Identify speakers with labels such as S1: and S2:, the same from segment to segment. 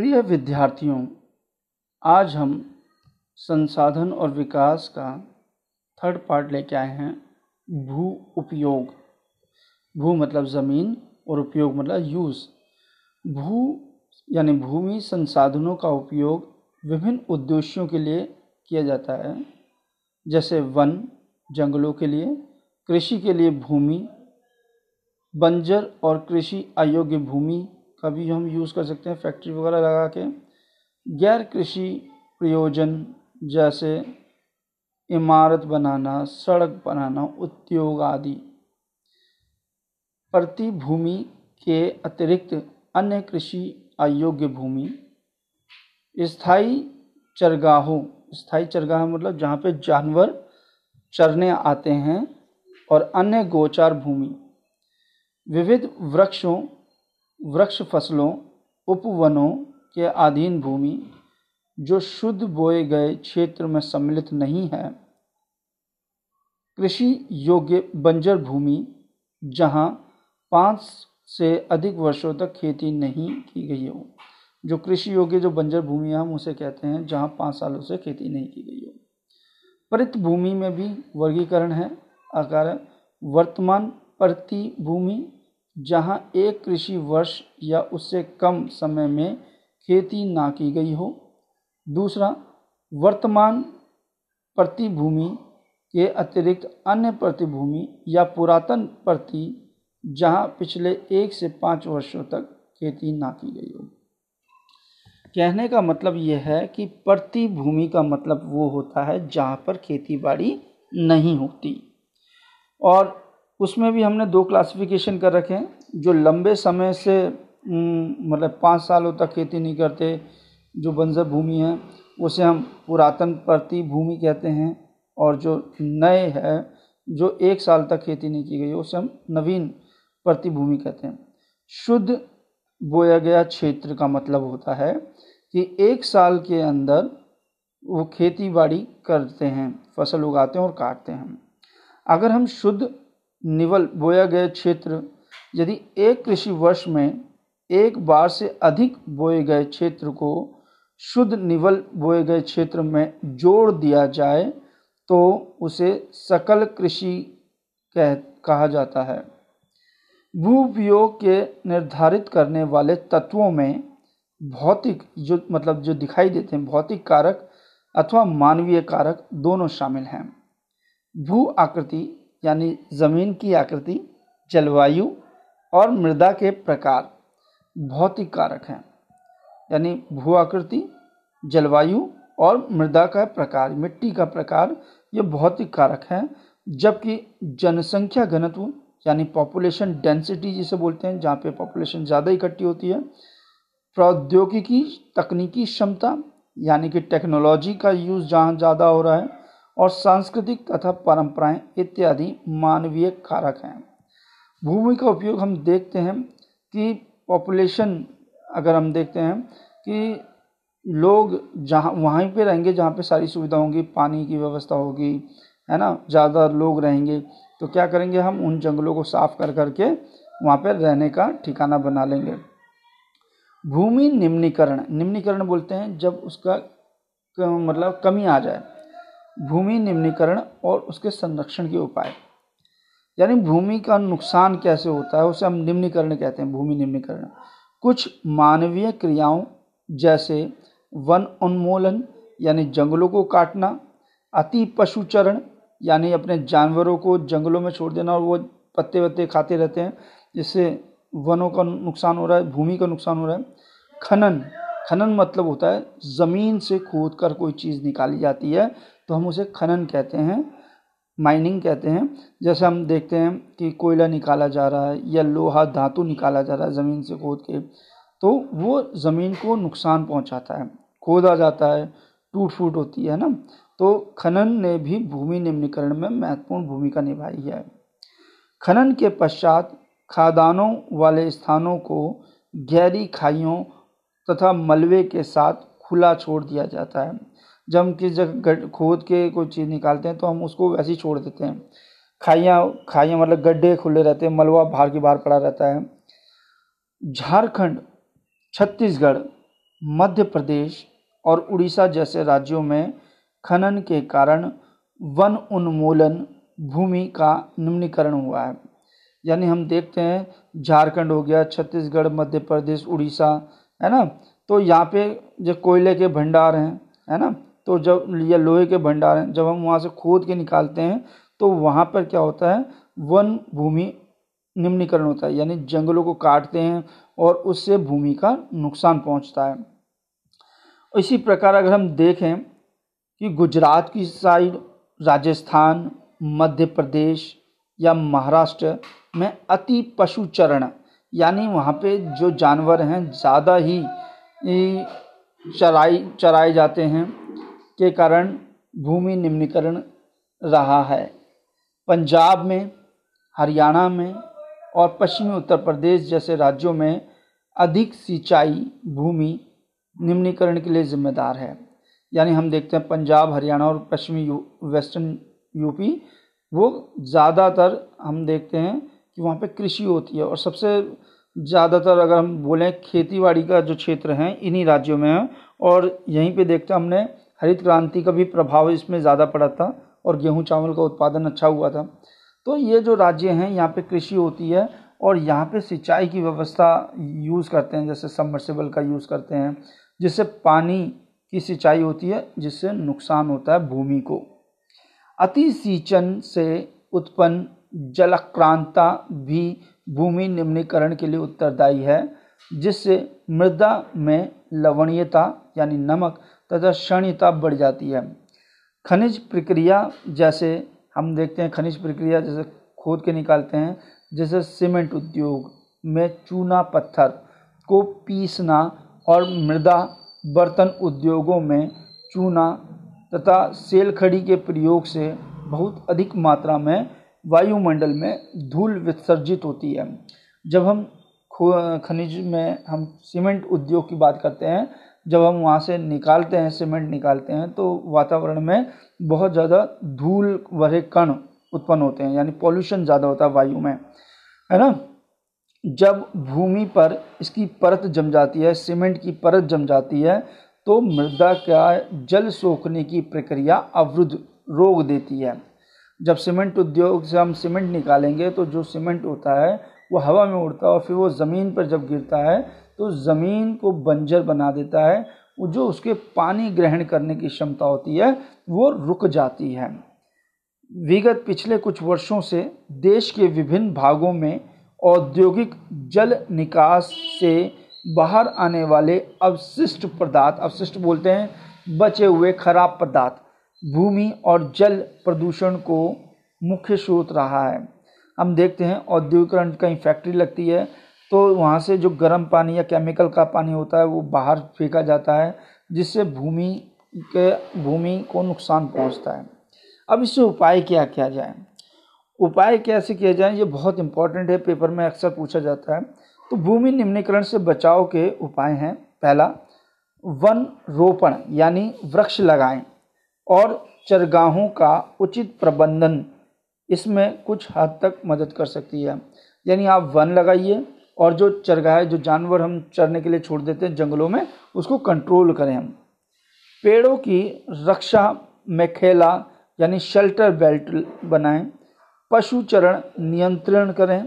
S1: प्रिय विद्यार्थियों, आज हम संसाधन और विकास का थर्ड पार्ट लेके आए हैं, भू उपयोग। भू मतलब ज़मीन और उपयोग मतलब यूज़ भू यानी भूमि संसाधनों का उपयोग विभिन्न उद्देश्यों के लिए किया जाता है, जैसे वन, जंगलों के लिए, कृषि के लिए भूमि, बंजर और कृषि अयोग्य भूमि का भी हम यूज़ कर सकते हैं फैक्ट्री वगैरह लगा के। गैर कृषि प्रयोजन जैसे इमारत बनाना, सड़क बनाना, उद्योग आदि। प्रति भूमि के अतिरिक्त अन्य कृषि अयोग्य भूमि। स्थायी चरगाहों स्थायी चरगाह मतलब जहाँ पे जानवर चरने आते हैं और अन्य गोचार भूमि। विविध वृक्षों वृक्ष फ़सलों, उपवनों के अधीन भूमि, जो शुद्ध बोए गए क्षेत्र में सम्मिलित नहीं है। कृषि योग्य बंजर भूमि, जहाँ पाँच से अधिक वर्षों तक खेती नहीं की गई हो। जो कृषि योग्य, जो बंजर भूमि है, हम उसे कहते हैं, जहाँ पाँच सालों से खेती नहीं की गई हो। परित भूमि में भी वर्गीकरण है। आकार वर्तमान प्रति भूमि जहाँ एक कृषि वर्ष या उससे कम समय में खेती ना की गई हो। दूसरा, वर्तमान प्रतिभूमि के अतिरिक्त अन्य प्रतिभूमि या पुरातन प्रति जहाँ पिछले एक से पाँच वर्षों तक खेती ना की गई हो। कहने का मतलब यह है कि प्रतिभूमि का मतलब वो होता है जहाँ पर खेती बाड़ी नहीं होती। और उसमें भी हमने दो क्लासिफिकेशन कर रखे हैं, जो लंबे समय से मतलब पाँच सालों तक खेती नहीं करते, जो बंजर भूमि है, उसे हम पुरातन प्रति भूमि कहते हैं, और जो नए है, जो एक साल तक खेती नहीं की गई, उसे हम नवीन प्रतिभूमि कहते हैं। शुद्ध बोया गया क्षेत्र का मतलब होता है कि एक साल के अंदर वो खेती बाड़ी करते हैं, फ़सल उगाते हैं और काटते हैं। अगर हम शुद्ध निवल बोया गया क्षेत्र, यदि एक कृषि वर्ष में एक बार से अधिक बोए गए क्षेत्र को शुद्ध निवल बोए गए क्षेत्र में जोड़ दिया जाए तो उसे सकल कृषि कह, कहा जाता है। भू उपयोग के निर्धारित करने वाले तत्वों में भौतिक जो मतलब जो दिखाई देते हैं, भौतिक कारक अथवा मानवीय कारक दोनों शामिल हैं। भू आकृति यानी ज़मीन की आकृति, जलवायु और मृदा के प्रकार भौतिक कारक हैं। यानी भू आकृति, जलवायु और मृदा का प्रकार, मिट्टी का प्रकार, ये भौतिक कारक हैं, जबकि जनसंख्या घनत्व, यानी पॉपुलेशन डेंसिटी जिसे बोलते हैं, जहाँ पे पॉपुलेशन ज़्यादा इकट्ठी होती है, प्रौद्योगिकी तकनीकी क्षमता, यानी कि टेक्नोलॉजी का यूज़ जहाँ ज़्यादा हो रहा है और सांस्कृतिक तथा परंपराएँ इत्यादि मानवीय कारक हैं। भूमि का उपयोग हम देखते हैं कि पॉपुलेशन अगर हम देखते हैं कि लोग जहाँ, वहीं पे रहेंगे जहाँ पे सारी सुविधा होंगी, पानी की व्यवस्था होगी, है ना? ज़्यादा लोग रहेंगे तो क्या करेंगे हम? उन जंगलों को साफ़ कर करके वहाँ पर रहने का ठिकाना बना लेंगे। भूमि निम्नीकरण निम्नीकरण बोलते हैं जब उसका मतलब कमी आ जाए। भूमि निम्नीकरण और उसके संरक्षण के उपाय। यानी भूमि का नुकसान कैसे होता है, उसे हम निम्नीकरण कहते हैं, भूमि निम्नीकरण। कुछ मानवीय क्रियाओं जैसे वन उन्मूलन, यानी जंगलों को काटना, अति पशुचरण, यानी अपने जानवरों को जंगलों में छोड़ देना और वो पत्ते वत्ते खाते रहते हैं, जिससे वनों का नुकसान हो रहा है, भूमि का नुकसान हो रहा है। खनन खनन मतलब होता है ज़मीन से खोद कर कोई चीज़ निकाली जाती है तो हम उसे खनन कहते हैं माइनिंग कहते हैं। जैसे हम देखते हैं कि कोयला निकाला जा रहा है या लोहा धातु निकाला जा रहा है ज़मीन से खोद के तो वो ज़मीन को नुकसान पहुंचाता है। खोदा जाता है, टूट फूट होती है ना? तो खनन ने भी भूमि निम्नीकरण में महत्वपूर्ण भूमिका निभाई है। खनन के पश्चात खादानों वाले स्थानों को गहरी खाइयों तथा मलबे के साथ खुला छोड़ दिया जाता है। जब हम किस जगह खोद के कोई चीज़ निकालते हैं तो हम उसको वैसे ही छोड़ देते हैं। खाइयाँ खाइयाँ मतलब गड्ढे खुले रहते हैं, मलबा बाहर की बाहर पड़ा रहता है। झारखंड, छत्तीसगढ़, मध्य प्रदेश और उड़ीसा जैसे राज्यों में खनन के कारण वन उन्मूलन भूमि का निम्नीकरण हुआ है। यानी हम देखते हैं, झारखंड हो गया, छत्तीसगढ़, मध्य प्रदेश, उड़ीसा, है ना? तो यहाँ पे जो कोयले के भंडार हैं, है ना? तो जब ये लोहे के भंडार हैं, जब हम वहाँ से खोद के निकालते हैं तो वहाँ पर क्या होता है? वन भूमि निम्नीकरण होता है, यानी जंगलों को काटते हैं और उससे भूमि का नुकसान पहुँचता है। इसी प्रकार अगर हम देखें कि गुजरात की साइड राजस्थान, मध्य प्रदेश या महाराष्ट्र में अति पशुचरण यानी वहाँ पे जो जानवर हैं, ज़्यादा ही चराई, चराए जाते हैं। के कारण भूमि निम्नीकरण रहा है। पंजाब में, हरियाणा में और पश्चिमी उत्तर प्रदेश जैसे राज्यों में अधिक सिंचाई भूमि निम्नीकरण के लिए जिम्मेदार है। यानी हम देखते हैं पंजाब, हरियाणा और पश्चिमी यू, वेस्टर्न यूपी, वो ज़्यादातर हम देखते हैं कि वहाँ पे कृषि होती है और सबसे ज़्यादातर अगर हम बोलें खेतीबाड़ी का जो क्षेत्र है, इन्हीं राज्यों में है और यहीं पे देखते हैं हमने हरित क्रांति का भी प्रभाव इसमें ज़्यादा पड़ा था और गेहूँ चावल का उत्पादन अच्छा हुआ था। तो ये जो राज्य हैं, यहाँ पे कृषि होती है और यहाँ पे सिंचाई की व्यवस्था यूज़ करते हैं, जैसे सबमर्सिबल का यूज़ करते हैं, जिससे पानी की सिंचाई होती है, जिससे नुकसान होता है भूमि को। अति सिंचन से उत्पन्न जलक्रांता भी भूमि निम्नीकरण के लिए उत्तरदायी है, जिससे मृदा में लवणीयता, यानी नमक तथा क्षणिता बढ़ जाती है। खनिज प्रक्रिया जैसे हम देखते हैं, खनिज प्रक्रिया जैसे खोद के निकालते हैं, जैसे सीमेंट उद्योग में चूना पत्थर को पीसना और मृदा बर्तन उद्योगों में चूना तथा सेल खड़ी के प्रयोग से बहुत अधिक मात्रा में वायुमंडल में धूल विसर्जित होती है। जब हम खनिज में हम सीमेंट उद्योग की बात करते हैं जब हम वहाँ से निकालते हैं, सीमेंट निकालते हैं तो वातावरण में बहुत ज़्यादा धूल भरे कण उत्पन्न होते हैं, यानी पॉल्यूशन ज़्यादा होता है वायु में, है ना? जब भूमि पर इसकी परत जम जाती है, सीमेंट की परत जम जाती है तो मृदा का जल सोखने की प्रक्रिया अवरुद्ध रोक देती है। जब सीमेंट उद्योग से हम सीमेंट निकालेंगे तो जो सीमेंट होता है वो हवा में उड़ता है और फिर वो ज़मीन पर जब गिरता है तो ज़मीन को बंजर बना देता है। वो जो उसके पानी ग्रहण करने की क्षमता होती है, वो रुक जाती है। विगत पिछले कुछ वर्षों से देश के विभिन्न भागों में औद्योगिक जल निकास से बाहर आने वाले अवशिष्ट पदार्थ, अवशिष्ट बोलते हैं, बचे हुए खराब पदार्थ, भूमि और जल प्रदूषण को मुख्य स्रोत रहा है। हम देखते हैं, औद्योगिकरण कहीं फैक्ट्री लगती है तो वहाँ से जो गर्म पानी या केमिकल का पानी होता है, वो बाहर फेंका जाता है, जिससे भूमि के, भूमि को नुकसान पहुँचता है। अब इससे उपाय क्या किया जाए? उपाय कैसे किया जाए, ये बहुत इंपॉर्टेंट है पेपर में अक्सर पूछा जाता है। तो भूमि निम्नीकरण से बचाव के उपाय हैं। पहला, वन रोपण, यानी वृक्ष लगाएँ, और चरगाहों का उचित प्रबंधन इसमें कुछ हद तक मदद कर सकती है। यानी आप वन लगाइए और जो चरगाह जो जानवर हम चरने के लिए छोड़ देते हैं जंगलों में, उसको कंट्रोल करें हम। पेड़ों की रक्षा मेखेला यानी शेल्टर बेल्ट बनाएँ। पशु चरण नियंत्रण करें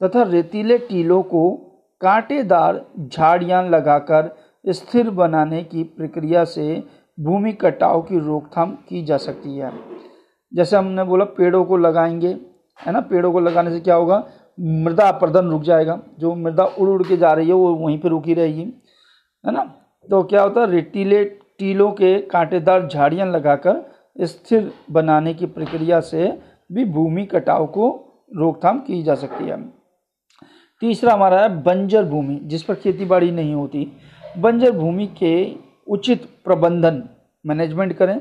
S1: तथा रेतीले टीलों को कांटेदार झाड़ियाँ लगाकर स्थिर बनाने की प्रक्रिया से भूमि कटाव की रोकथाम की जा सकती है। जैसे हमने बोला पेड़ों को लगाएँगे, है ना? पेड़ों को लगाने से क्या होगा? मृदा अपर्दन रुक जाएगा। जो मृदा उड़ उड़ के जा रही है, वो वहीं पर रुकी रहेगी, है ना? तो क्या होता है? रेतीले टीलों के कांटेदार झाड़ियाँ लगाकर स्थिर बनाने की प्रक्रिया से भी भूमि कटाव को रोकथाम की जा सकती है। तीसरा हमारा है बंजर भूमि, जिस पर खेती बाड़ी नहीं होती। बंजर भूमि के उचित प्रबंधन, मैनेजमेंट करें,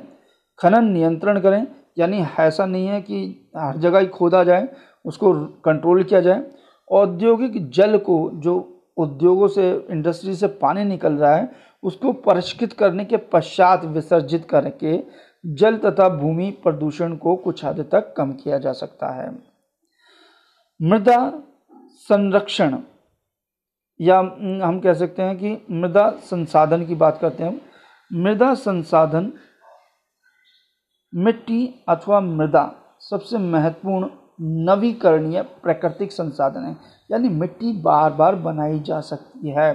S1: खनन नियंत्रण करें यानी ऐसा नहीं है कि हर जगह ही खोदा जाए, उसको कंट्रोल किया जाए। औद्योगिक जल को, जो उद्योगों से इंडस्ट्री से पानी निकल रहा है, उसको परिष्कृत करने के पश्चात विसर्जित करके जल तथा भूमि प्रदूषण को कुछ हद तक कम किया जा सकता है। मृदा संरक्षण, या हम कह सकते हैं कि मृदा संसाधन की बात करते हैं मृदा संसाधन मिट्टी अथवा मृदा सबसे महत्वपूर्ण नवीकरणीय प्राकृतिक संसाधन है। यानी मिट्टी बार बार बनाई जा सकती है।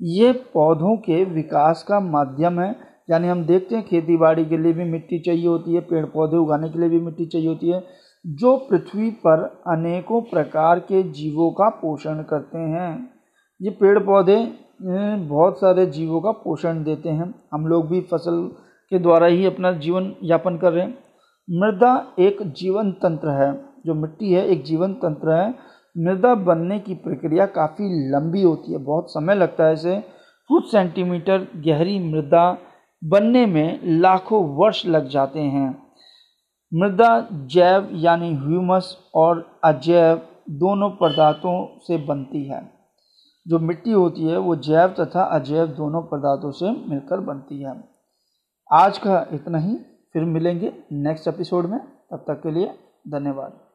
S1: ये पौधों के विकास का माध्यम है। यानी हम देखते हैं खेती बाड़ी के लिए भी मिट्टी चाहिए होती है पेड़ पौधे उगाने के लिए भी मिट्टी चाहिए होती है, जो पृथ्वी पर अनेकों प्रकार के जीवों का पोषण करते हैं। ये पेड़ पौधे बहुत सारे जीवों का पोषण देते हैं। हम लोग भी फ़सल के द्वारा ही अपना जीवन यापन कर रहे हैं। मृदा एक जीवन तंत्र है। जो मिट्टी है, एक जीवन तंत्र है। मृदा बनने की प्रक्रिया काफ़ी लंबी होती है। बहुत समय लगता है इसे। कुछ सेंटीमीटर गहरी मृदा बनने में लाखों वर्ष लग जाते हैं। मृदा जैव यानी ह्यूमस और अजैव दोनों पदार्थों से बनती है। जो मिट्टी होती है, वो जैव तथा अजैव दोनों पदार्थों से मिलकर बनती है। आज का इतना ही फिर मिलेंगे नेक्स्ट एपिसोड में तब तक के लिए धन्यवाद।